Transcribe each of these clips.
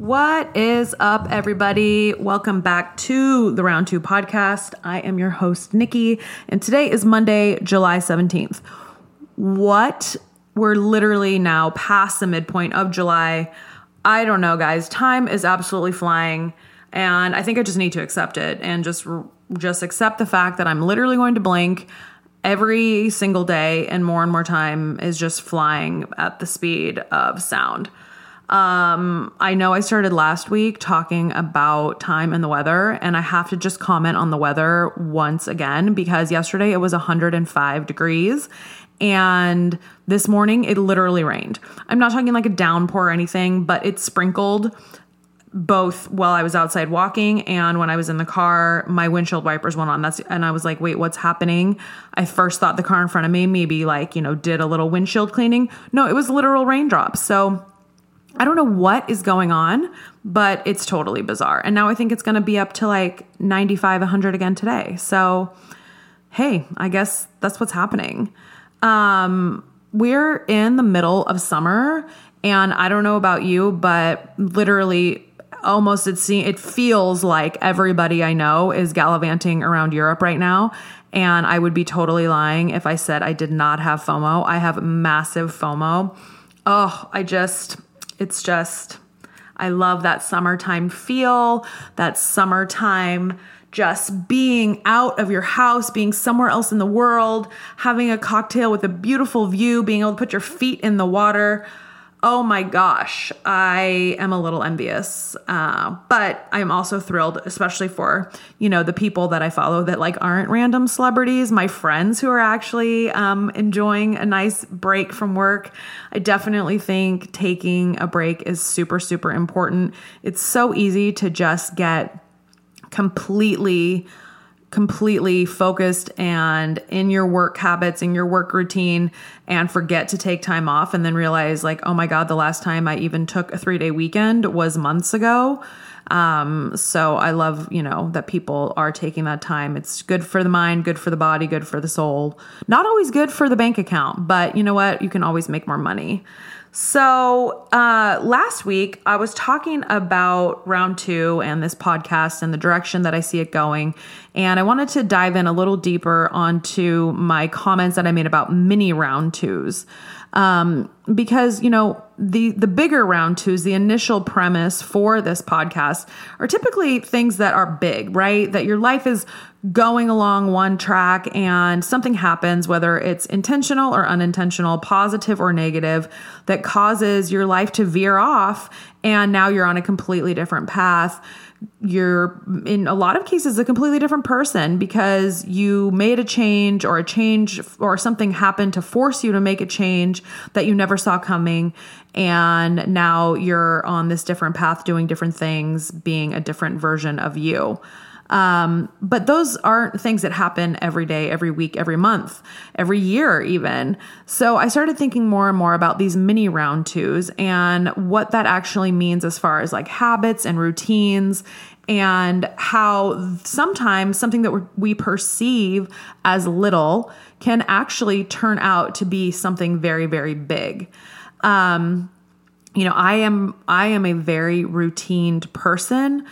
What is up, everybody? Welcome back to the Round Two podcast. I am your host, Nikki, and today is Monday, July 17th. What? We're literally now past the midpoint of July. I don't know, guys. Time is absolutely flying, and I think I just need to accept it and just just accept the fact that I'm literally going to blink every single day, and more and more time is just flying at the speed of sound. Um, I know I started last week talking about time and the weather, and I have to just comment on the weather once again because yesterday it was 105 degrees. And this morning it literally rained. I'm not talking like a downpour or anything, but it sprinkled both while I was outside walking and when I was in the car, my windshield wipers went on. That's and I was like, wait, what's happening? I first thought the car in front of me maybe like, you know, did a little windshield cleaning. No, it was literal raindrops. So I don't know what is going on, but it's totally bizarre. And now I think it's going to be up to like 95, 100 again today. So, hey, I guess that's what's happening. Um, we're in the middle of summer, and I don't know about you, but literally almost it se- it feels like everybody I know is gallivanting around Europe right now. And I would be totally lying if I said I did not have FOMO. I have massive FOMO. Oh, I just it's just, I love that summertime feel, that summertime just being out of your house, being somewhere else in the world, having a cocktail with a beautiful view, being able to put your feet in the water oh my gosh, I am a little envious. Uh, but I'm also thrilled, especially for, you know, the people that I follow that like aren't random celebrities, my friends who are actually um, enjoying a nice break from work. I definitely think taking a break is super, super important. It's so easy to just get completely completely focused and in your work habits, in your work routine, and forget to take time off and then realize, like, oh my God, the last time I even took a three day weekend was months ago. Um, so I love, you know, that people are taking that time. It's good for the mind, good for the body, good for the soul. Not always good for the bank account, but you know what? You can always make more money. So, uh, last week I was talking about round two and this podcast and the direction that I see it going. And I wanted to dive in a little deeper onto my comments that I made about mini round twos. Um, because, you know, the, the bigger round twos, the initial premise for this podcast are typically things that are big, right? That your life is going along one track and something happens, whether it's intentional or unintentional, positive or negative, that causes your life to veer off. And now you're on a completely different path. You're in a lot of cases a completely different person because you made a change or a change or something happened to force you to make a change that you never saw coming. And now you're on this different path, doing different things, being a different version of you. Um, but those aren't things that happen every day, every week, every month, every year, even. So I started thinking more and more about these mini round twos and what that actually means as far as like habits and routines and how sometimes something that we perceive as little can actually turn out to be something very, very big. Um, you know, I am I am a very routined person.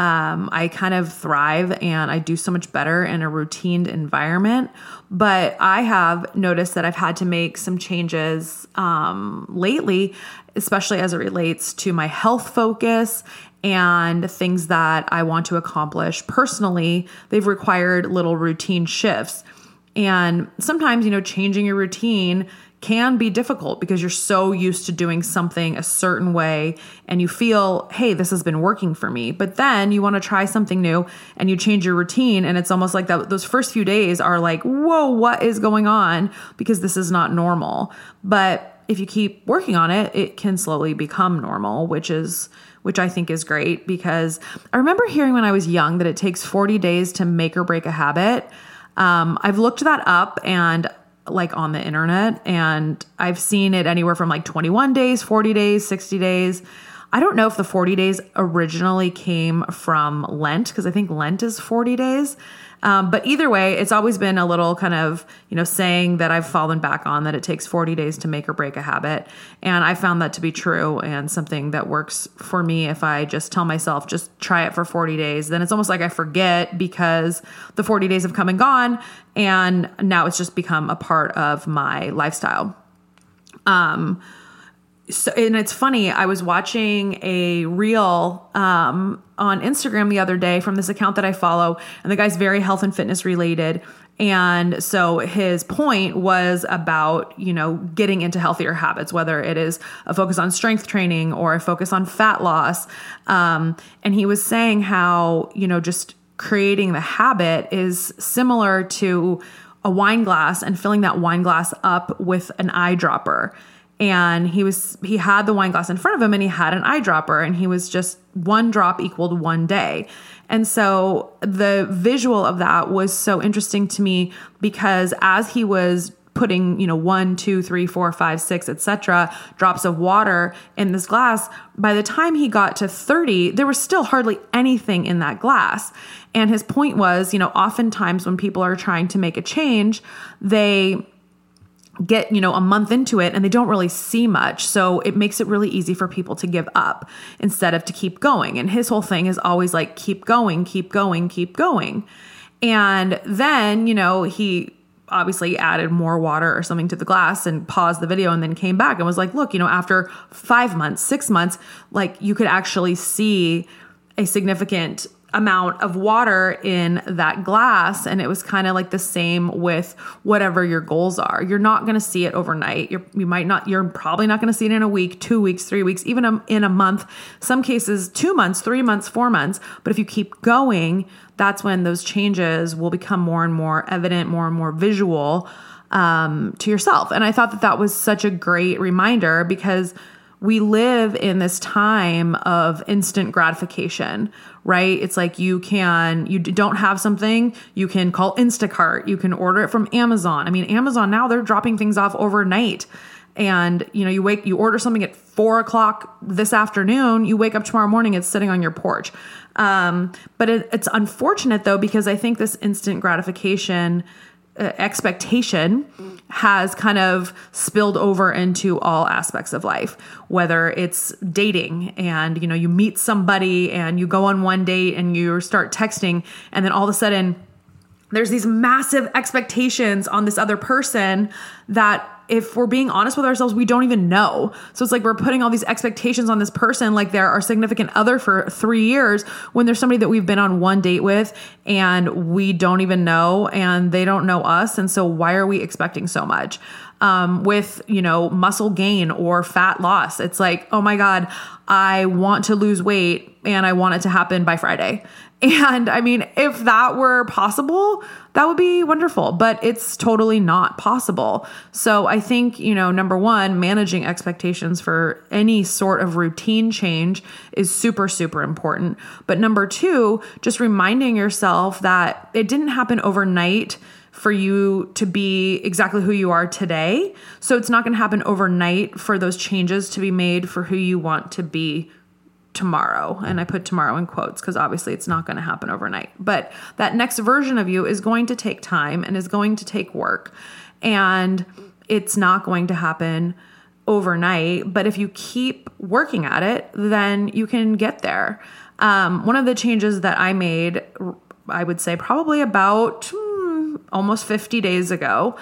Um, I kind of thrive and I do so much better in a routine environment. But I have noticed that I've had to make some changes um, lately, especially as it relates to my health focus and things that I want to accomplish personally. They've required little routine shifts. And sometimes, you know, changing your routine can be difficult because you're so used to doing something a certain way and you feel, hey, this has been working for me. But then you want to try something new and you change your routine. And it's almost like that those first few days are like, whoa, what is going on? Because this is not normal. But if you keep working on it, it can slowly become normal, which is which I think is great because I remember hearing when I was young that it takes 40 days to make or break a habit. Um, I've looked that up and like on the internet and I've seen it anywhere from like 21 days, 40 days, 60 days. I don't know if the 40 days originally came from Lent because I think Lent is 40 days. Um, but either way, it's always been a little kind of, you know, saying that I've fallen back on that it takes 40 days to make or break a habit. And I found that to be true and something that works for me if I just tell myself, just try it for 40 days. Then it's almost like I forget because the 40 days have come and gone. And now it's just become a part of my lifestyle. Um, so and it's funny i was watching a reel um, on instagram the other day from this account that i follow and the guy's very health and fitness related. And so his point was about you know getting into healthier habits whether it is a focus on strength training or a focus on fat loss. Um, and he was saying how you know just creating the habit is similar to a wine glass and filling that wine glass up with an eyedropper and he was he had the wine glass in front of him and he had an eyedropper and he was just one drop equaled one day. And so the visual of that was so interesting to me because as he was putting you know one two three four five six etc drops of water in this glass by the time he got to 30 there was still hardly anything in that glass. And his point was you know oftentimes when people are trying to make a change they get you know a month into it and they don't really see much. So it makes it really easy for people to give up instead of to keep going. And his whole thing is always like keep going keep going keep going. And then you know he obviously added more water or something to the glass and paused the video and then came back and was like look you know after 5 months 6 months like you could actually see a significant amount of water in that glass and it was kind of like the same with whatever your goals are. You're not going to see it overnight. You're you might not you're probably not going to see it in a week 2 weeks 3 weeks even a, in a month some cases 2 months 3 months 4 months. But if you keep going that's when those changes will become more and more evident more and more visual um, to yourself. And i thought that that was such a great reminder because we live in this time of instant gratification, right? It's like you can, you don't have something, you can call Instacart, you can order it from Amazon. I mean, Amazon now they're dropping things off overnight. And you know, you wake, you order something at four o'clock this afternoon, you wake up tomorrow morning, it's sitting on your porch. Um, but it, it's unfortunate though, because I think this instant gratification uh, expectation has kind of spilled over into all aspects of life whether it's dating and you know you meet somebody and you go on one date and you start texting and then all of a sudden there's these massive expectations on this other person that if we're being honest with ourselves, we don't even know. So it's like we're putting all these expectations on this person, like they're our significant other for three years, when there's somebody that we've been on one date with and we don't even know and they don't know us. And so why are we expecting so much? Um, with you know muscle gain or fat loss it's like oh my god i want to lose weight and i want it to happen by friday and I mean, if that were possible, that would be wonderful, but it's totally not possible. So I think, you know, number one, managing expectations for any sort of routine change is super, super important. But number two, just reminding yourself that it didn't happen overnight for you to be exactly who you are today. So it's not going to happen overnight for those changes to be made for who you want to be tomorrow. And I put tomorrow in quotes because obviously it's not going to happen overnight. But that next version of you is going to take time and is going to take work. And it's not going to happen overnight. But if you keep working at it, then you can get there. Um, one of the changes that I made, I would say probably about almost 50 days ago,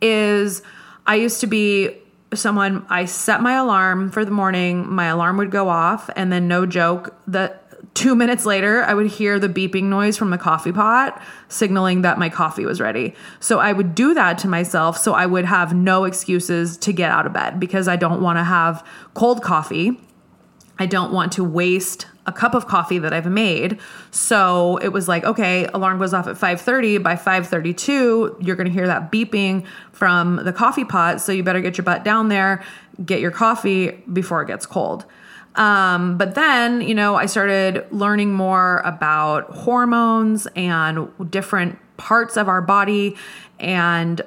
is I used to be someone I set my alarm for the morning, my alarm would go off, and then no joke, that two minutes later, I would hear the beeping noise from the coffee pot signaling that my coffee was ready. So I would do that to myself so I would have no excuses to get out of bed because I don't want to have cold coffee. I don't want to waste a cup of coffee that I've made. So it was like, okay, alarm goes off at 5:30. By 5:32, you're going to hear that beeping from the coffee pot. So you better get your butt down there, get your coffee before it gets cold. Um, but then, you know, I started learning more about hormones and different parts of our body and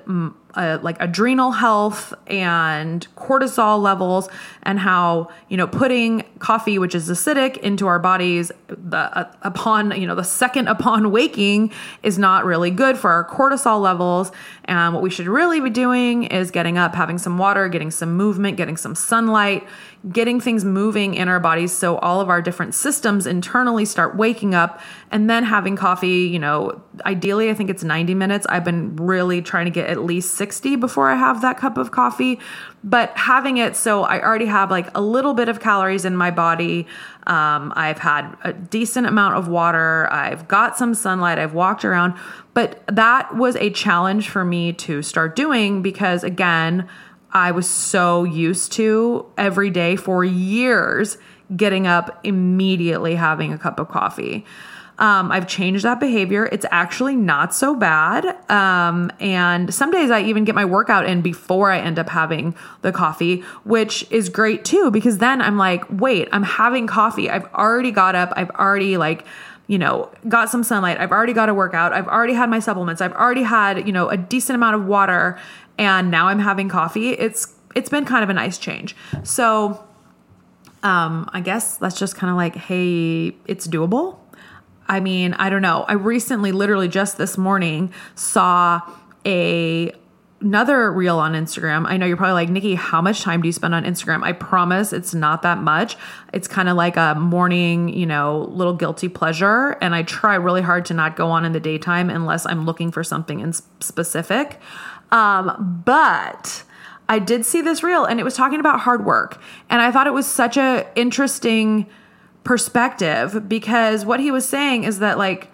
uh, like adrenal health and cortisol levels and how you know putting coffee which is acidic into our bodies the uh, upon you know the second upon waking is not really good for our cortisol levels. And what we should really be doing is getting up having some water getting some movement getting some sunlight getting things moving in our bodies so all of our different systems internally start waking up. And then having coffee you know ideally i think it's 90 minutes. I've been really trying to get at least 60 before i have that cup of coffee but having it so i already have like a little bit of calories in my body. Um, i've had a decent amount of water. I've got some sunlight. I've walked around. But that was a challenge for me to start doing because again I was so used to every day for years getting up immediately having a cup of coffee. Um, I've changed that behavior. It's actually not so bad. Um, and some days I even get my workout in before I end up having the coffee, which is great too, because then I'm like, wait, I'm having coffee. I've already got up. I've already like, you know, got some sunlight. I've already got a workout. I've already had my supplements. I've already had, you know, a decent amount of water and now I'm having coffee. It's it's been kind of a nice change. So um, I guess that's just kind of like, hey, it's doable. I mean, I don't know. I recently, literally just this morning, saw a another reel on Instagram. I know you're probably like, Nikki, how much time do you spend on Instagram? I promise it's not that much. It's kind of like a morning, you know, little guilty pleasure. And I try really hard to not go on in the daytime unless I'm looking for something in specific. Um, but I did see this reel and it was talking about hard work. And I thought it was such a interesting perspective because what he was saying is that like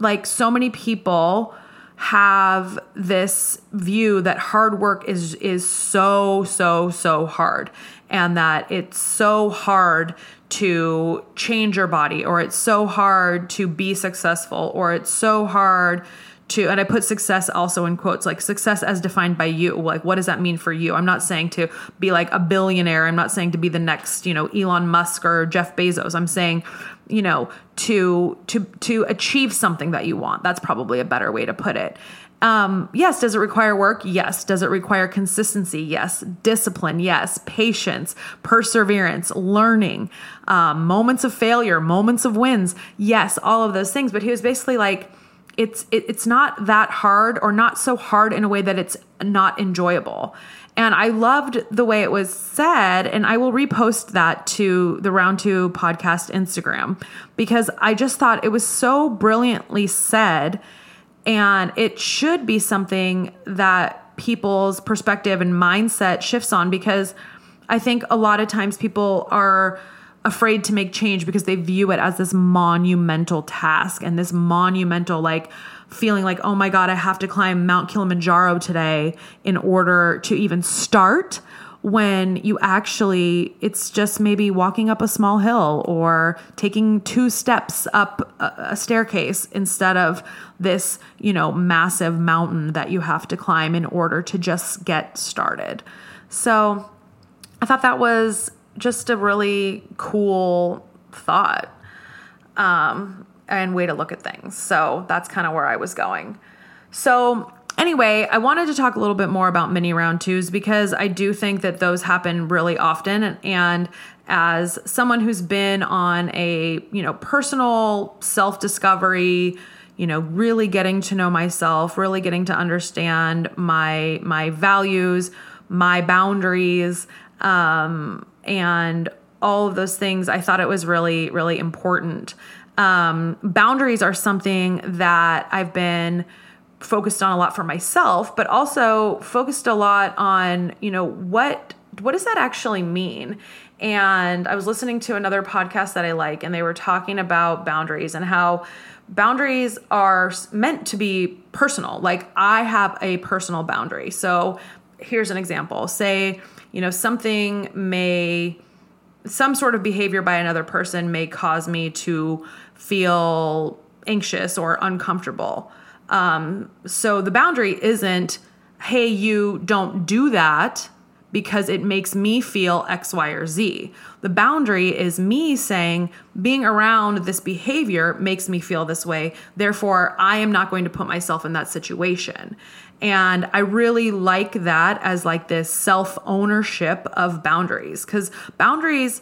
like so many people have this view that hard work is is so so so hard and that it's so hard to change your body or it's so hard to be successful or it's so hard to and i put success also in quotes like success as defined by you like what does that mean for you i'm not saying to be like a billionaire i'm not saying to be the next you know elon musk or jeff bezos i'm saying you know to to to achieve something that you want that's probably a better way to put it um, yes. Does it require work? Yes. Does it require consistency? Yes. Discipline? Yes. Patience, perseverance, learning, um, moments of failure, moments of wins? Yes. All of those things. But he was basically like, it's it, it's not that hard or not so hard in a way that it's not enjoyable. And i loved the way it was said and i will repost that to the round two podcast instagram because i just thought it was so brilliantly said and it should be something that people's perspective and mindset shifts on because i think a lot of times people are afraid to make change because they view it as this monumental task and this monumental like feeling like oh my god I have to climb Mount Kilimanjaro today in order to even start when you actually it's just maybe walking up a small hill or taking two steps up a, staircase instead of this you know massive mountain that you have to climb in order to just get started. So i thought that was just a really cool thought um, and way to look at things. So that's kind of where I was going. So, anyway, I wanted to talk a little bit more about mini round twos because I do think that those happen really often. And as someone who's been on a, you know, personal self discovery, you know really getting to know myself really getting to understand my my values my boundaries um, and all of those things, I thought it was really, really important. Um, boundaries are something that I've been focused on a lot for myself, but also focused a lot on, you know, what what does that actually mean? And I was listening to another podcast that I like, and they were talking about boundaries and how boundaries are meant to be personal. Like I have a personal boundary. So here's an example. Say you know, something may, some sort of behavior by another person may cause me to feel anxious or uncomfortable. Um, so the boundary isn't, hey, you don't do that because it makes me feel X, Y, or Z. The boundary is me saying, being around this behavior makes me feel this way. Therefore, I am not going to put myself in that situation. And I really like that as like this self ownership of boundaries because boundaries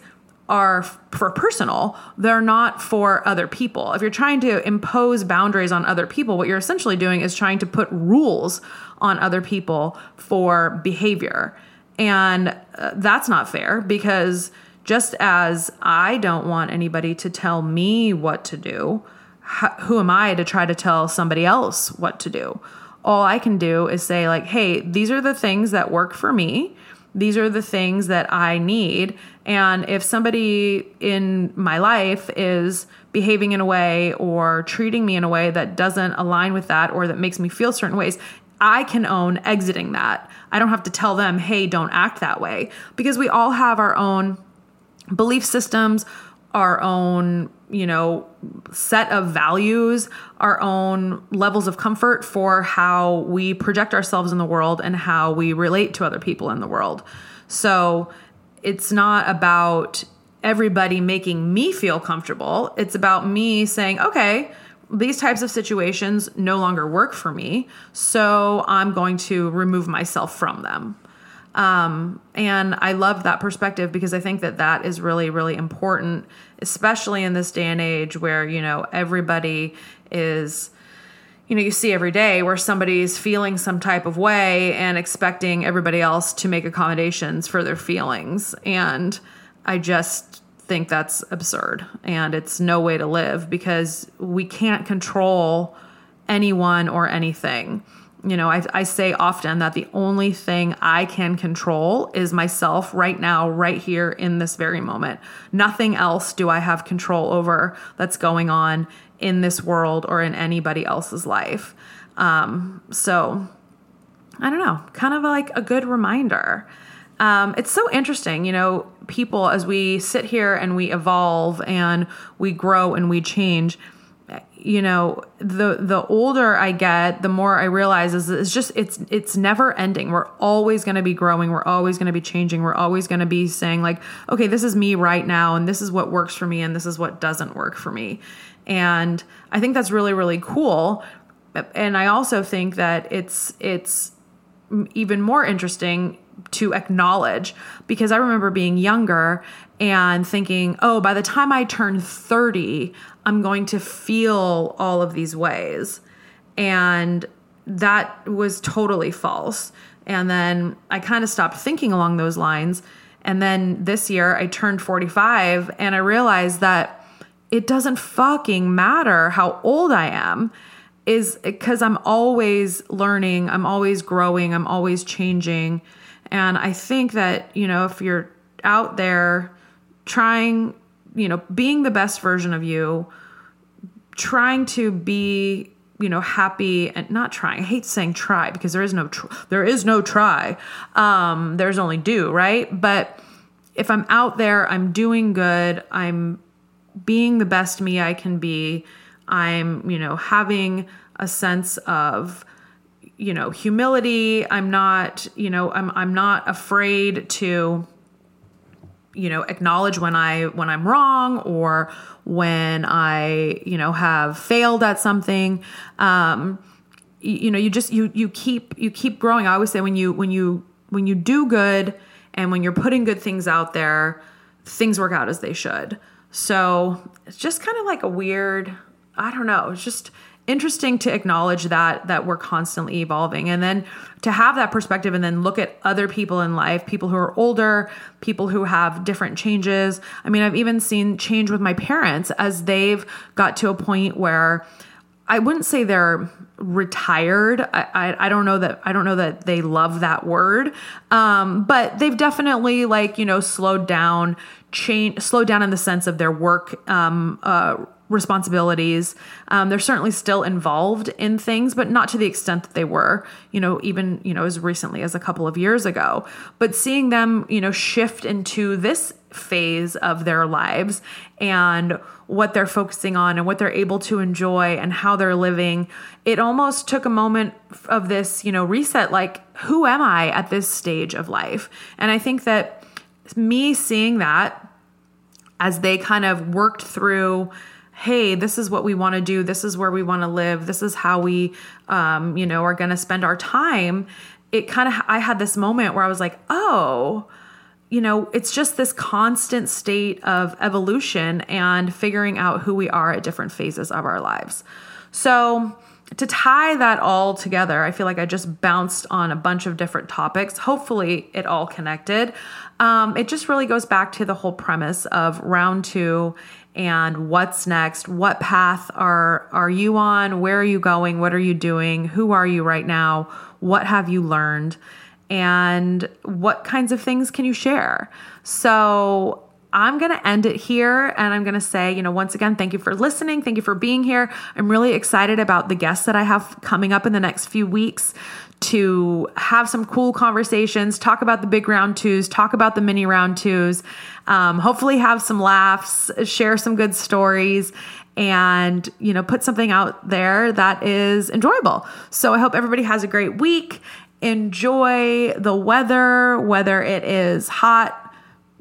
are for personal, they're not for other people. If you're trying to impose boundaries on other people, what you're essentially doing is trying to put rules on other people for behavior. And uh, that's not fair because just as I don't want anybody to tell me what to do, who am I to try to tell somebody else what to do? All I can do is say, like, hey, these are the things that work for me. These are the things that I need. And if somebody in my life is behaving in a way or treating me in a way that doesn't align with that or that makes me feel certain ways, I can own exiting that. I don't have to tell them, hey, don't act that way. Because we all have our own belief systems, our own, you know, set of values, our own levels of comfort for how we project ourselves in the world and how we relate to other people in the world. So it's not about everybody making me feel comfortable. It's about me saying, okay, these types of situations no longer work for me. So I'm going to remove myself from them. Um, and I love that perspective because I think that that is really, really important, especially in this day and age where, you know, everybody is, you know, you see every day where somebody's feeling some type of way and expecting everybody else to make accommodations for their feelings. And I just think that's absurd and it's no way to live because we can't control anyone or anything you know, I, I say often that the only thing I can control is myself right now, right here in this very moment. Nothing else do I have control over that's going on in this world or in anybody else's life. Um, so I don't know, kind of like a good reminder. Um, it's so interesting, you know, people as we sit here and we evolve and we grow and we change you know the the older i get the more i realize is it's just it's it's never ending. We're always going to be growing. We're always going to be changing. We're always going to be saying like okay this is me right now and this is what works for me and this is what doesn't work for me. And i think that's really really cool. And i also think that it's it's even more interesting to acknowledge because I remember being younger and thinking, oh, by the time I turn 30, I'm going to feel all of these ways. And that was totally false. And then I kind of stopped thinking along those lines. And then this year I turned 45 and I realized that it doesn't fucking matter how old I am is because I'm always learning, I'm always growing, I'm always changing. And I think that, you know, if you're out there trying, you know, being the best version of you, trying to be you know happy and not trying i hate saying try because there is no tr- there is no try. Um there's only do right? But if i'm out there i'm doing good i'm being the best me i can be i'm you know having a sense of you know humility. I'm not you know i'm i'm not afraid to you know acknowledge when i when i'm wrong or when i you know have failed at something. Um you, you know you just you you keep you keep growing. I always say when you when you when you do good and when you're putting good things out there things work out as they should. So it's just kind of like a weird i don't know it's just interesting to acknowledge that that we're constantly evolving. And then to have that perspective and then look at other people in life people who are older people who have different changes. I mean i've even seen change with my parents as they've got to a point where i wouldn't say they're retired. I i, I don't know that i don't know that they love that word. Um, but they've definitely like you know slowed down change, slow down in the sense of their work um, uh, responsibilities. Um, they're certainly still involved in things, but not to the extent that they were, you know, even, you know, as recently as a couple of years ago. But seeing them, you know, shift into this phase of their lives and what they're focusing on and what they're able to enjoy and how they're living, it almost took a moment of this, you know, reset like, who am I at this stage of life? And I think that me seeing that as they kind of worked through hey this is what we want to do this is where we want to live this is how we um, you know are going to spend our time it kind of i had this moment where i was like oh you know it's just this constant state of evolution and figuring out who we are at different phases of our lives. So to tie that all together, I feel like I just bounced on a bunch of different topics. Hopefully, it all connected. Um, it just really goes back to the whole premise of round two and what's next. What path are are you on? Where are you going? What are you doing? Who are you right now? What have you learned? And what kinds of things can you share? So I'm going to end it here and I'm going to say, you know, once again, thank you for listening. Thank you for being here. I'm really excited about the guests that I have coming up in the next few weeks to have some cool conversations, talk about the big round twos, talk about the mini round twos, um, hopefully have some laughs, share some good stories, and you know put something out there that is enjoyable. So I hope everybody has a great week. Enjoy the weather, whether it is hot,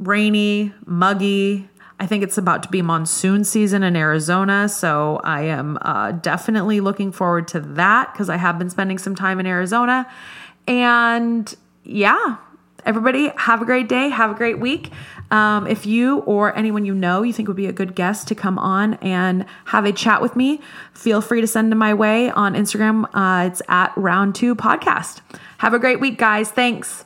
rainy, muggy. I think it's about to be monsoon season in Arizona. So I am uh, definitely looking forward to that because I have been spending some time in Arizona. And yeah, everybody have a great day. Have a great week. Um, if you or anyone you know you think would be a good guest to come on and have a chat with me, feel free to send them my way on Instagram. Uh, it's at Round Two Podcast. Have a great week, guys. Thanks.